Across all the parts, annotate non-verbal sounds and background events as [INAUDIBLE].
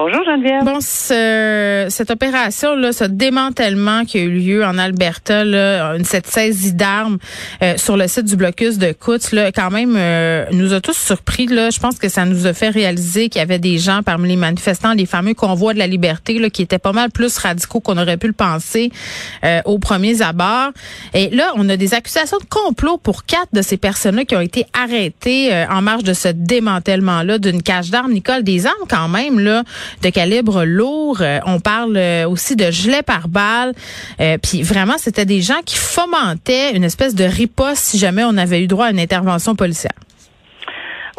Bonjour, Geneviève. Bon, ce- cette opération-là, ce démantèlement qui a eu lieu en Alberta, là, une- cette saisie d'armes euh, sur le site du blocus de Coutts, là, quand même, euh, nous a tous surpris. Là. Je pense que ça nous a fait réaliser qu'il y avait des gens parmi les manifestants, les fameux convois de la liberté, là, qui étaient pas mal plus radicaux qu'on aurait pu le penser euh, aux premiers abords. Et là, on a des accusations de complot pour quatre de ces personnes-là qui ont été arrêtées euh, en marge de ce démantèlement-là d'une cache d'armes. Nicole, des armes quand même, là, de calibre lourd. Euh, on parle euh, aussi de gelets par balles. Euh, Puis vraiment, c'était des gens qui fomentaient une espèce de riposte si jamais on avait eu droit à une intervention policière.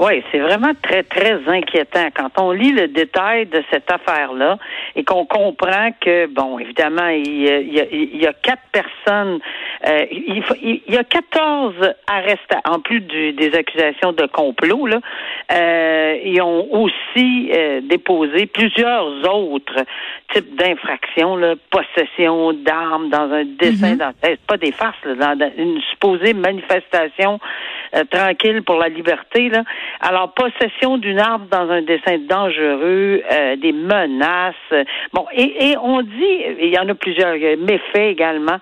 Oui, c'est vraiment très, très inquiétant. Quand on lit le détail de cette affaire-là et qu'on comprend que, bon, évidemment, il y a, il y a, il y a quatre personnes, euh, il, il y a 14 arrestés, en plus du- des accusations de complot, là, euh, ils ont aussi euh, déposé plusieurs autres types d'infractions, là, possession d'armes dans un dessin, dans, eh, c'est pas des farces, là, dans, dans une supposée manifestation euh, tranquille pour la liberté. Là. Alors, possession d'une arme dans un dessin dangereux, euh, des menaces. euh, Bon, et, et on dit, il y en a plusieurs, méfaits également,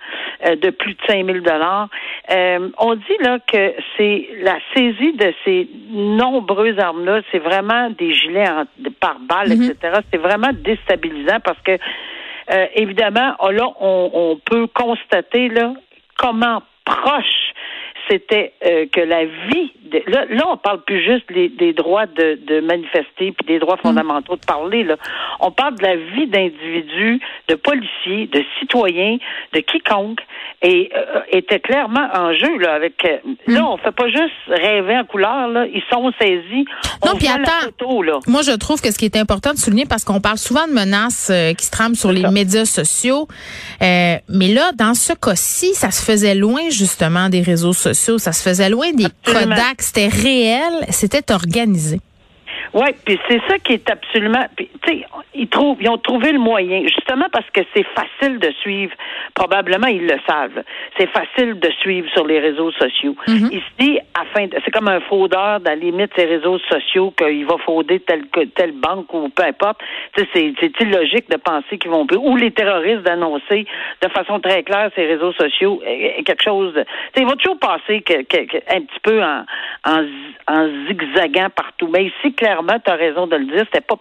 euh, de plus de 5 000 dollars. Euh, on dit là que c'est la saisie de ces nombreuses armes-là, c'est vraiment des gilets en, par balles, etc. C'est vraiment déstabilisant parce que, euh, évidemment, oh, là, on, on peut constater là comment proche c'était euh, que la vie de, là, là on parle plus juste des, des droits de, de manifester puis des droits fondamentaux de parler là. On parle de la vie d'individus de policiers de citoyens de quiconque. Et euh, était clairement en jeu là avec euh, là on fait pas juste rêver en couleur là. Ils sont saisis. Non, on puis attends. photo, là. Moi, je trouve que ce qui est important de souligner, parce qu'on parle souvent de menaces euh, qui se trament sur les ça. médias sociaux, mais là, dans ce cas-ci, ça se faisait loin justement des réseaux sociaux, ça se faisait loin des Absolument. Kodak, c'était réel, c'était organisé. Oui, puis c'est ça qui est absolument. Tu sais, ils trouvent, ils ont trouvé le moyen, justement parce que c'est facile de suivre. Probablement, ils le savent. C'est facile de suivre sur les réseaux sociaux. Ici, afin, de- c'est comme un fraudeur, dans la limite, ces réseaux sociaux qu'il va frauder telle telle banque ou peu importe. Tu sais, c'est illogique de penser qu'ils vont ou les terroristes d'annoncer de façon très claire ces réseaux sociaux euh, quelque chose. de- Tu sais, il va toujours passer que, que- que- un petit peu en, en zigzagant partout. Mais ici, clairement, tu as raison de le dire, c'était pas,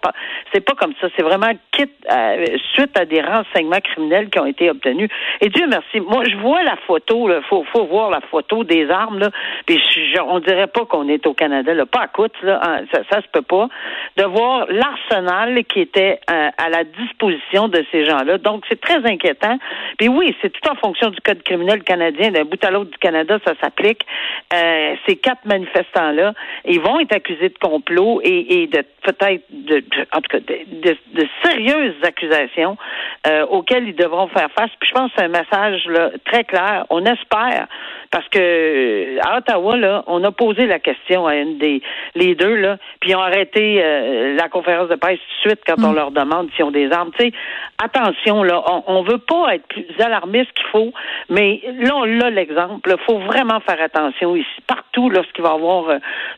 c'est pas comme ça. C'est vraiment euh, suite à des renseignements criminels qui ont été obtenus. Et Dieu merci. Moi, je vois la photo, là. Faut, voir la photo des armes, là. Puis je- on dirait pas qu'on est au Canada. Pas à Coutts, là. hein, Ça, ça se peut pas. De voir l'arsenal qui était euh, à la disposition de ces gens-là. Donc, c'est très inquiétant. Puis oui, c'est tout en fonction du Code criminel canadien. D'un bout à l'autre du Canada, ça s'applique. Euh, ces quatre manifestants-là, ils vont être accusés de complot et et, et de peut-être de, de- en tout cas de, de- de sérieuses accusations euh, auxquelles ils devront faire face. Puis je pense que c'est un message là, très clair. On espère parce que à Ottawa là, on a posé la question à une des les deux là, puis ils ont arrêté euh, la conférence de presse tout de suite quand on leur demande s'ils ont des armes. Tu sais, attention là, on, on veut pas être plus alarmiste qu'il faut, mais là on a l'exemple. Il faut vraiment faire attention ici partout lorsqu'il va y avoir euh,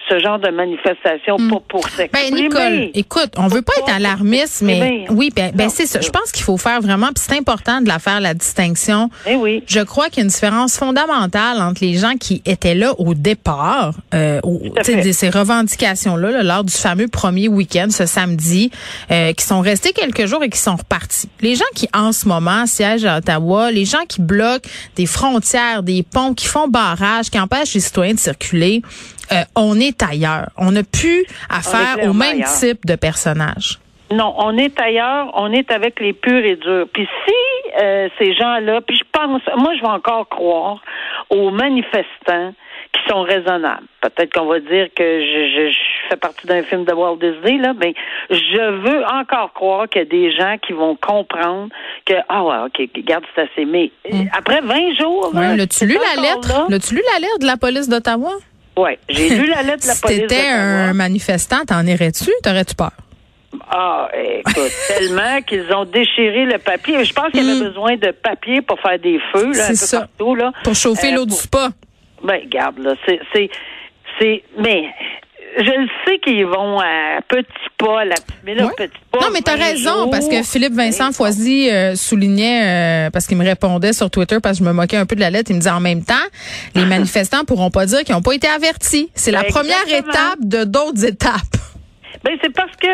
ce genre de manifestation pas pour Ben. Nicole, écoute, on veut pas être alarmiste, mais oui, ben, ben c'est ça. Je pense qu'il faut faire vraiment, puis c'est important de la faire, la distinction. Eh oui. Je crois qu'il y a une différence fondamentale entre les gens qui étaient là au départ, euh, au- de ces revendications-là, là, lors du fameux premier week-end, ce samedi, euh, qui sont restés quelques jours et qui sont repartis. Les gens qui, en ce moment, siègent à Ottawa, les gens qui bloquent des frontières, des ponts, qui font barrage, qui empêchent les citoyens de circuler, euh, on est ailleurs. On n'a plus affaire au même ailleurs. type de personnage. Non, on est ailleurs, on est avec les purs et durs. Puis si euh, ces gens-là, puis je pense, moi je vais encore croire aux manifestants qui sont raisonnables. Peut-être qu'on va dire que je, je, je fais partie d'un film de Walt Disney, là, mais je veux encore croire qu'il y a des gens qui vont comprendre que, ah ouais, OK, regarde, c'est assez. Mais euh, après 20 jours, Mm. Ouais, l'as-tu lu c'est la encore lettre? là. L'as-tu lu la lettre de la police d'Ottawa? Ouais, j'ai lu la lettre de la [LAUGHS] police. d'Ottawa. un manifestant, t'en irais-tu? T'aurais-tu peur? Ah, écoute, [LAUGHS] tellement qu'ils ont déchiré le papier. Je pense qu'il y avait Mm. besoin de papier pour faire des feux, là, un peu ça. partout, là. Pour chauffer Euh, l'eau du spa. Ben, regarde, là, c'est, c'est, c'est, mais je le sais qu'ils vont à petits pas, la, mais là, Ouais. petit pas. Non, mais t'as 20 raison, jours. parce que Philippe Vincent Ben, Foisy euh, soulignait, euh, parce qu'il me répondait sur Twitter, parce que je me moquais un peu de la lettre, il me disait en même temps, les [LAUGHS] manifestants pourront pas dire qu'ils n'ont pas été avertis. C'est la première Exactement. étape de d'autres étapes. Ben, c'est parce que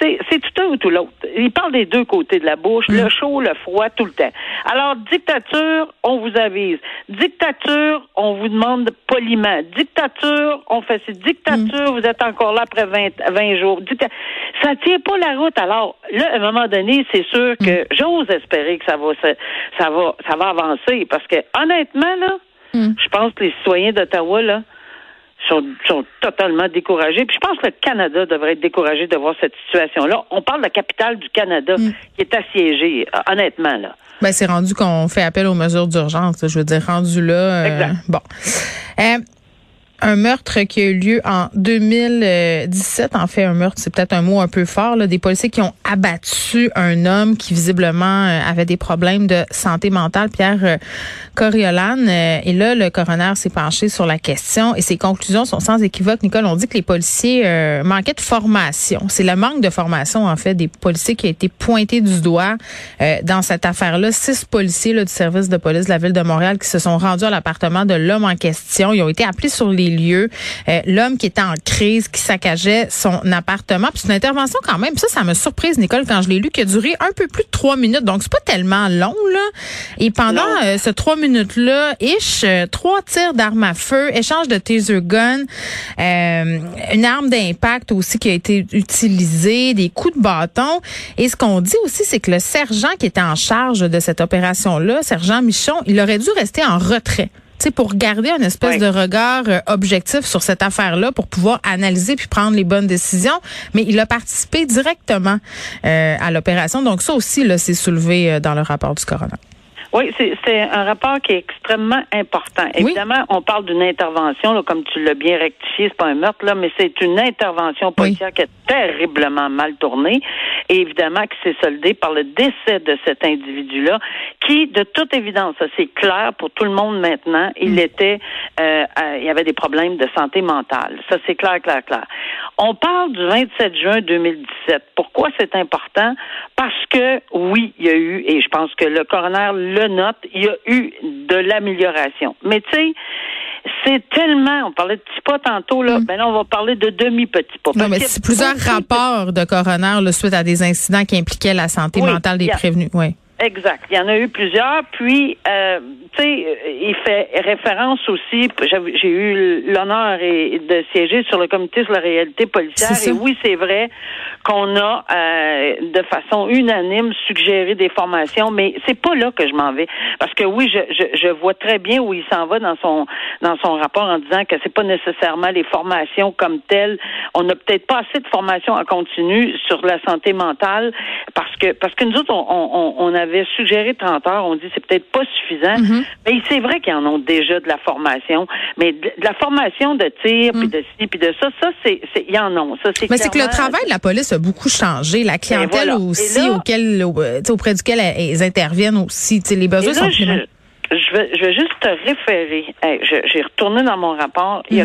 c'est, c'est tout un ou tout l'autre. Il parle des deux côtés de la bouche, le chaud, le froid, tout le temps. Alors, dictature, on vous avise. Dictature, on vous demande poliment. Dictature, on fait cette dictature, Mm. vous êtes encore là après 20, 20 jours. Dicta- ça tient pas la route. Alors, là, à un moment donné, c'est sûr que j'ose espérer que ça va, ça va, ça va avancer. Parce que, honnêtement, là, je pense que les citoyens d'Ottawa, là, sont, sont totalement découragés. Puis je pense que le Canada devrait être découragé de voir cette situation-là. On parle de la capitale du Canada Mm. qui est assiégée, honnêtement, là. Ben, c'est rendu qu'on fait appel aux mesures d'urgence. Je veux dire, rendu là. euh, Exact. bon. Euh, un meurtre qui a eu lieu en 2017, en fait, un meurtre, c'est peut-être un mot un peu fort, là, des policiers qui ont abattu un homme qui visiblement euh, avait des problèmes de santé mentale, Pierre euh, Coriolan. Euh, et là, le coroner s'est penché sur la question et ses conclusions sont sans équivoque. Nicole, on dit que les policiers euh, manquaient de formation. C'est le manque de formation, en fait, des policiers qui a été pointé du doigt dans cette affaire-là. Six policiers là, du service de police de la ville de Montréal qui se sont rendus à l'appartement de l'homme en question. Ils ont été appelés sur les lieux. Euh, l'homme qui était en crise, qui saccageait son appartement. Puis c'est une intervention quand même. Ça, ça m'a surprise, Nicole, quand je l'ai lu, qui a duré un peu plus de trois minutes. Donc, c'est pas tellement long, là. Et pendant euh, ce trois minutes-là, ish, euh, trois tirs d'armes à feu, échange de taser gun, une arme d'impact aussi qui a été utilisée, des coups de bâton. Et ce qu'on dit aussi, c'est que le sergent qui était en charge de cette opération-là, sergent Michon, il aurait dû rester en retrait. Sais, pour garder un espèce de regard euh, objectif sur cette affaire-là, pour pouvoir analyser puis prendre les bonnes décisions. Mais il a participé directement euh, à l'opération. Donc ça aussi, là, c'est soulevé euh, dans le rapport du coroner. Oui, c'est un rapport qui est extrêmement important. Oui. Évidemment, on parle d'une intervention, là, comme tu l'as bien rectifié, c'est pas un meurtre, là, mais c'est une intervention policière qui a terriblement mal tourné. Et évidemment, qui s'est soldée par le décès de cet individu-là, qui, de toute évidence, ça, c'est clair pour tout le monde maintenant, il était, euh, euh, il y avait des problèmes de santé mentale. Ça, c'est clair, clair, clair. On parle du 27 juin 2017. Pourquoi c'est important? Parce que, oui, il y a eu, et je pense que le coroner le note, il y a eu de l'amélioration. Mais tu sais, c'est tellement, on parlait de petits pas tantôt, là, ben là, on va parler de demi-petits pas. Mm. Non, mais c'est plusieurs rapports de coroner là, suite à des incidents qui impliquaient la santé Oui, mentale des a- prévenus. Oui. Exact. Il y en a eu plusieurs. Puis, euh, tu sais, il fait référence aussi. J'ai eu l'honneur de siéger sur le comité sur la réalité policière. Et oui, c'est vrai qu'on a, euh, de façon unanime, suggéré des formations, mais c'est pas là que je m'en vais. Parce que oui, je, je, je vois très bien où il s'en va dans son dans son rapport en disant que c'est pas nécessairement les formations comme telles. On n'a peut-être pas assez de formations en continu sur la santé mentale parce que parce que nous autres, on, on, on avait suggéré 30 heures, on dit c'est peut-être pas suffisant. Mm-hmm. Mais c'est vrai qu'ils en ont déjà de la formation, mais de, la formation de tir, puis mm. de ci, puis de ça, ça, c'est, ils en ont. Ça, c'est mais c'est que le travail de la police a beaucoup changé. La clientèle aussi, auquel, auprès duquel elles, interviennent aussi. Les besoins sont plus je vais, je vais juste te référer. J'ai retourné dans mon rapport. Il y a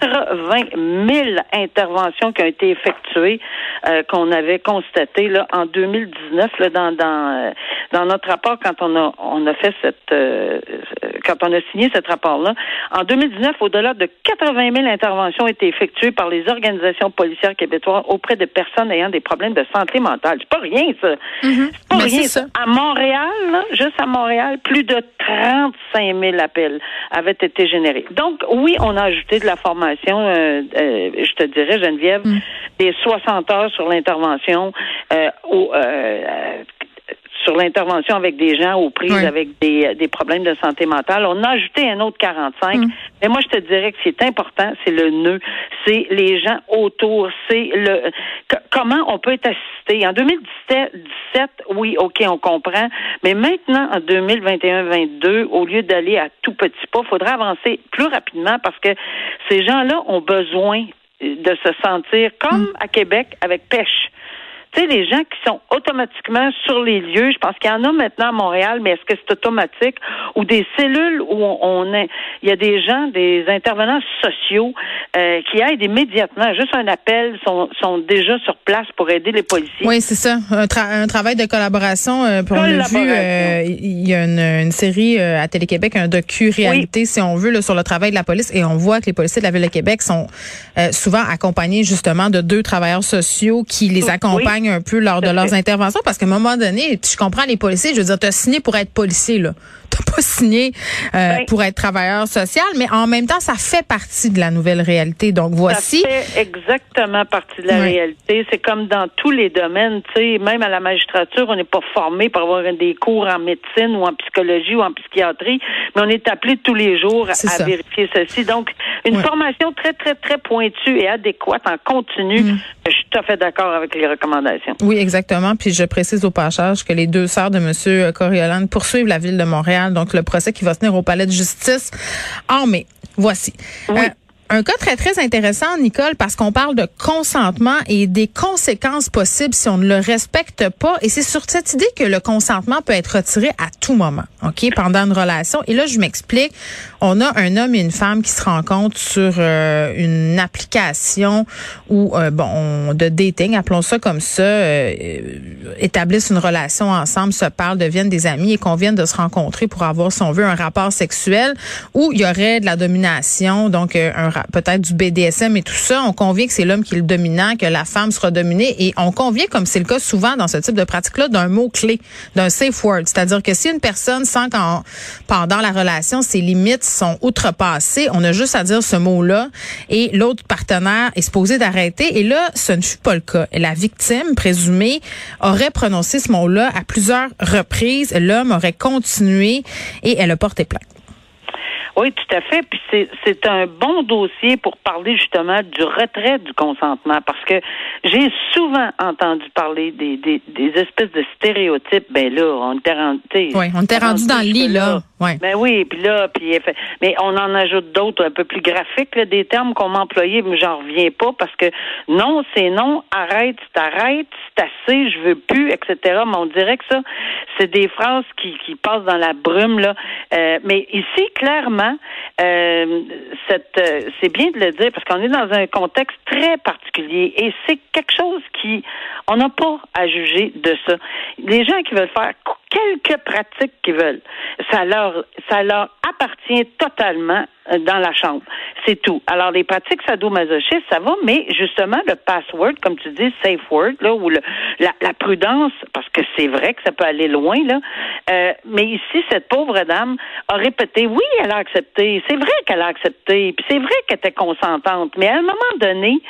80 mhm. 000 interventions qui ont été effectuées, euh, qu'on avait constatées là, en 2019 là, dans, dans, euh, dans notre rapport quand on a, on a fait cette, euh, quand on a signé ce rapport-là. En 2019, au-delà de 80 000 interventions ont été effectuées par les organisations policières québécoises auprès de personnes ayant des problèmes de santé mentale. C'est pas rien, ça. Mhm. C'est pas rien, ça. À Montréal, là, juste à Montréal, plus de 35 000 appels avaient été générés. Donc, oui, on a ajouté de la formation, euh, euh, je te dirais, Geneviève, mm. des 60 heures sur l'intervention euh, au sur l'intervention avec des gens aux prises avec des, des problèmes de santé mentale. On a ajouté un autre 45. Mm. Mais moi, je te dirais que c'est important, c'est le nœud, c'est les gens autour, c'est le comment on peut être assisté. En 2017, oui, OK, on comprend. Mais maintenant, en 2021-22, au lieu d'aller à tout petit pas, il faudra avancer plus rapidement parce que ces gens-là ont besoin de se sentir comme mm. à Québec avec pêche. Tu sais, les gens qui sont automatiquement sur les lieux, je pense qu'il y en a maintenant à Montréal, mais est-ce que c'est automatique? Ou des cellules où on, est, il y a des gens, des intervenants sociaux euh, qui aident immédiatement, juste un appel, sont, sont déjà sur place pour aider les policiers. Oui, c'est ça, un, un, travail de collaboration. Euh, on l'a vu, euh, il y a une, une série euh, à Télé-Québec, un docu-réalité, si on veut, là, sur le travail de la police, et on voit que les policiers de la ville de Québec sont souvent accompagnés justement de deux travailleurs sociaux qui les accompagnent un peu lors de leurs interventions parce qu'à un moment donné, je comprends les policiers, je veux dire, tu as signé pour être policier, là. T'as pas signé euh, pour être travailleur social, mais en même temps, ça fait partie de la nouvelle réalité. Donc voici. Ça fait exactement partie de la réalité. C'est comme dans tous les domaines, tu sais, même à la magistrature, on n'est pas formé pour avoir des cours en médecine ou en psychologie ou en psychiatrie, mais on est appelé tous les jours à vérifier ceci. Donc, une formation très, très, très pointue et adéquate en continu. Mm. Je suis tout à fait d'accord avec les recommandations. Oui, exactement. Puis je précise au passage que les deux sœurs de M. Coriolan poursuivent la ville de Montréal. Donc le procès qui va se tenir au palais de justice en mai. Voici. Euh, un cas très, très intéressant, Nicole, parce qu'on parle de consentement et des conséquences possibles si on ne le respecte pas. Et c'est sur cette idée que le consentement peut être retiré à tout moment, OK, pendant une relation. Et là, je m'explique. On a un homme et une femme qui se rencontrent sur euh, une application ou, euh, bon, de dating, appelons ça comme ça, euh, établissent une relation ensemble, se parlent, deviennent des amis et conviennent de se rencontrer pour avoir, si on veut, un rapport sexuel où il y aurait de la domination, donc un peut-être du BDSM et tout ça, on convient que c'est l'homme qui est le dominant, que la femme sera dominée et on convient, comme c'est le cas souvent dans ce type de pratique-là, d'un mot-clé, d'un safe word. C'est-à-dire que si une personne sent qu'en pendant la relation, ses limites sont outrepassées, on a juste à dire ce mot-là et l'autre partenaire est supposé d'arrêter. Et là, ce ne fut pas le cas. La victime présumée aurait prononcé ce mot-là à plusieurs reprises. L'homme aurait continué et elle a porté plainte. Oui, tout à fait. Puis c'est un bon dossier pour parler justement du retrait du consentement parce que j'ai souvent entendu parler des, des, des, espèces de stéréotypes. Ben là, on était rendu. Oui, on était rendu dans le lit, là. Ben oui, puis là, puis mais on en ajoute d'autres un peu plus graphiques, là, des termes qu'on m'a employés, mais j'en reviens pas parce que non, c'est non, arrête, c'est arrête, c'est assez, je veux plus, etc. Mais on dirait que ça, c'est des phrases qui, qui passent dans la brume, là. Euh, mais ici, clairement, euh, cette, euh, c'est bien de le dire parce qu'on est dans un contexte très particulier et c'est quelque chose qui, on n'a pas à juger de ça. Les gens qui veulent faire quelques pratiques qu'ils veulent. Ça leur, ça leur appartient totalement euh, dans la chambre. C'est tout. Alors, les pratiques sadomasochistes, ça va, mais justement, le password, comme tu dis, safe word, là, ou le, la, la prudence, parce que c'est vrai que ça peut aller loin, là. Euh, mais ici, cette pauvre dame a répété, oui, elle a accepté. C'est vrai qu'elle a accepté. Puis c'est vrai qu'elle était consentante. Mais à un moment donné,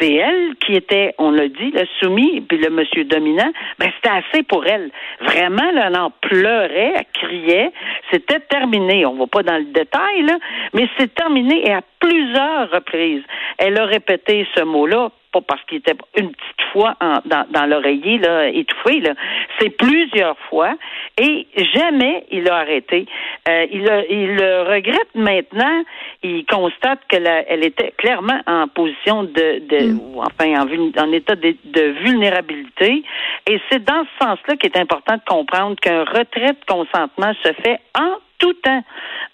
c'est elle qui était, on l'a dit, le soumis, puis le monsieur dominant, ben c'était assez pour elle. Vraiment, là, elle en pleurait, elle criait. C'était terminé. On va pas dans le détail, là, mais c'est terminé et à plusieurs reprises, elle a répété ce mot-là pas parce qu'il était une petite fois dans, dans l'oreiller là, étouffé. Là. C'est plusieurs fois et jamais il a arrêté. Euh, il, il le regrette maintenant. Il constate qu'elle elle était clairement en position de, de mm. enfin en, en état de, de vulnérabilité. Et c'est dans ce sens-là qu'il est important de comprendre qu'un retrait de consentement se fait en tout temps.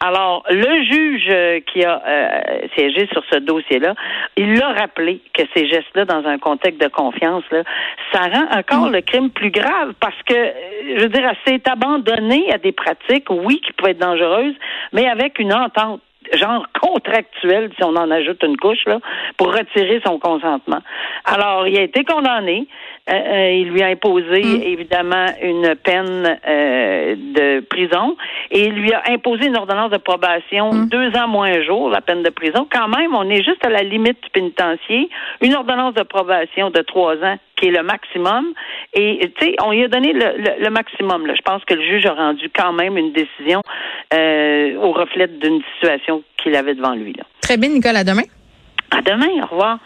Alors, le juge euh, qui a euh, siégé sur ce dossier-là, il a rappelé que ces gestes-là, dans un contexte de confiance, là, ça rend encore mm. le crime plus grave parce que, euh, je veux dire, elle s'est abandonnée à des pratiques, oui, qui pouvaient être dangereuses, mais avec une entente genre contractuel, si on en ajoute une couche, là, pour retirer son consentement. Alors, il a été condamné. Euh, euh, il lui a imposé mm. évidemment une peine euh, de prison et il lui a imposé une ordonnance de probation mm. deux ans moins un jour, la peine de prison. Quand même, on est juste à la limite du pénitencier. Une ordonnance de probation de trois ans qui est le maximum. Et tu sais, on lui a donné le, maximum. Là. Je pense que le juge a rendu quand même une décision au reflet d'une situation qu'il avait devant lui. Là. Très bien, Nicole. À demain. À demain. Au revoir.